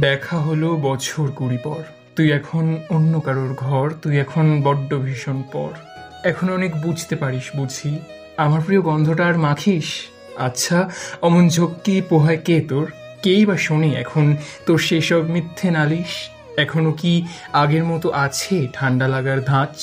দেখা হলো বছর কুড়ি পর। তুই এখন অন্য কারোর ঘর, তুই এখন বড্ড ভীষণ পর। এখন অনেক বুঝতে পারিস, বুঝি। আমার প্রিয় গন্ধটা আর মাখিস? আচ্ছা অমন ঝক্কি পোহায় কে তোর? কেই বা শোনে এখন তোর সেসব মিথ্যে নালিশ? এখনও কি আগের মতো আছে ঠান্ডা লাগার ধাঁচ?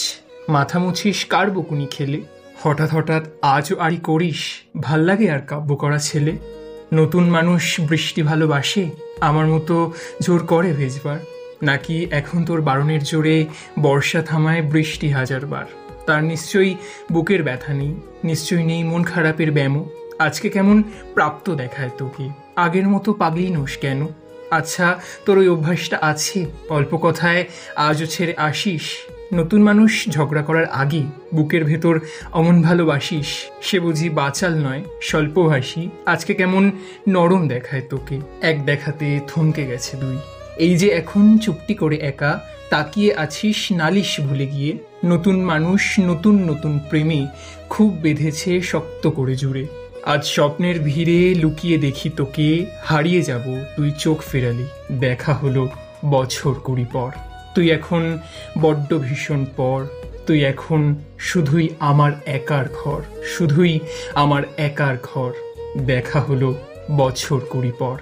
মাথা মুছিস কার বকুনি খেলে? হঠাৎ হঠাৎ আজও আড়ি করিস? ভালো লাগে আর কাব্য করা ছেলে? নতুন মানুষ বৃষ্টি ভালোবাসে? আমার মতো জোর করে ভেজবার। নাকি এখন তোর বারণের জোরে বর্ষা থামায় বৃষ্টি হাজারবার? তার নিশ্চয়ই বুকের ব্যথা নেই, নিশ্চয়ই নেই মন খারাপের ব্যামো। আজকে কেমন প্রাপ্ত দেখায় তোকে? আগের মতো পাগলি নোস কেন? আচ্ছা তোর ওই অভ্যাসটা আছে? অল্প কথায় আজও ছেড়ে আসিস? নতুন মানুষ ঝগড়া করার আগে বুকের ভেতর অমন ভালোবাসিস, সে বুঝি বাচাল নয় স্বল্পভাষী আজকে কেমন নরম দেখায় তোকে, এক দেখাতে থমকে গেছে দুই। এই যে এখন চুপটি করে একা, তাকিয়ে আছিস নালিশ ভুলে গিয়ে। নতুন মানুষ, নতুন নতুন প্রেমে খুব বেঁধেছে শক্ত করে জুড়ে। আজ স্বপ্নের ভিড়ে লুকিয়ে দেখি তোকে, হারিয়ে যাব তুই চোখ ফেরালি। দেখা হলো বছর কুড়ি পর। তুই এখন বড্ড ভীষণ পর। তুই এখন শুধুই আমার একার ঘর, শুধুই আমার একার ঘর। দেখা হলো বছর কুড়ি পর।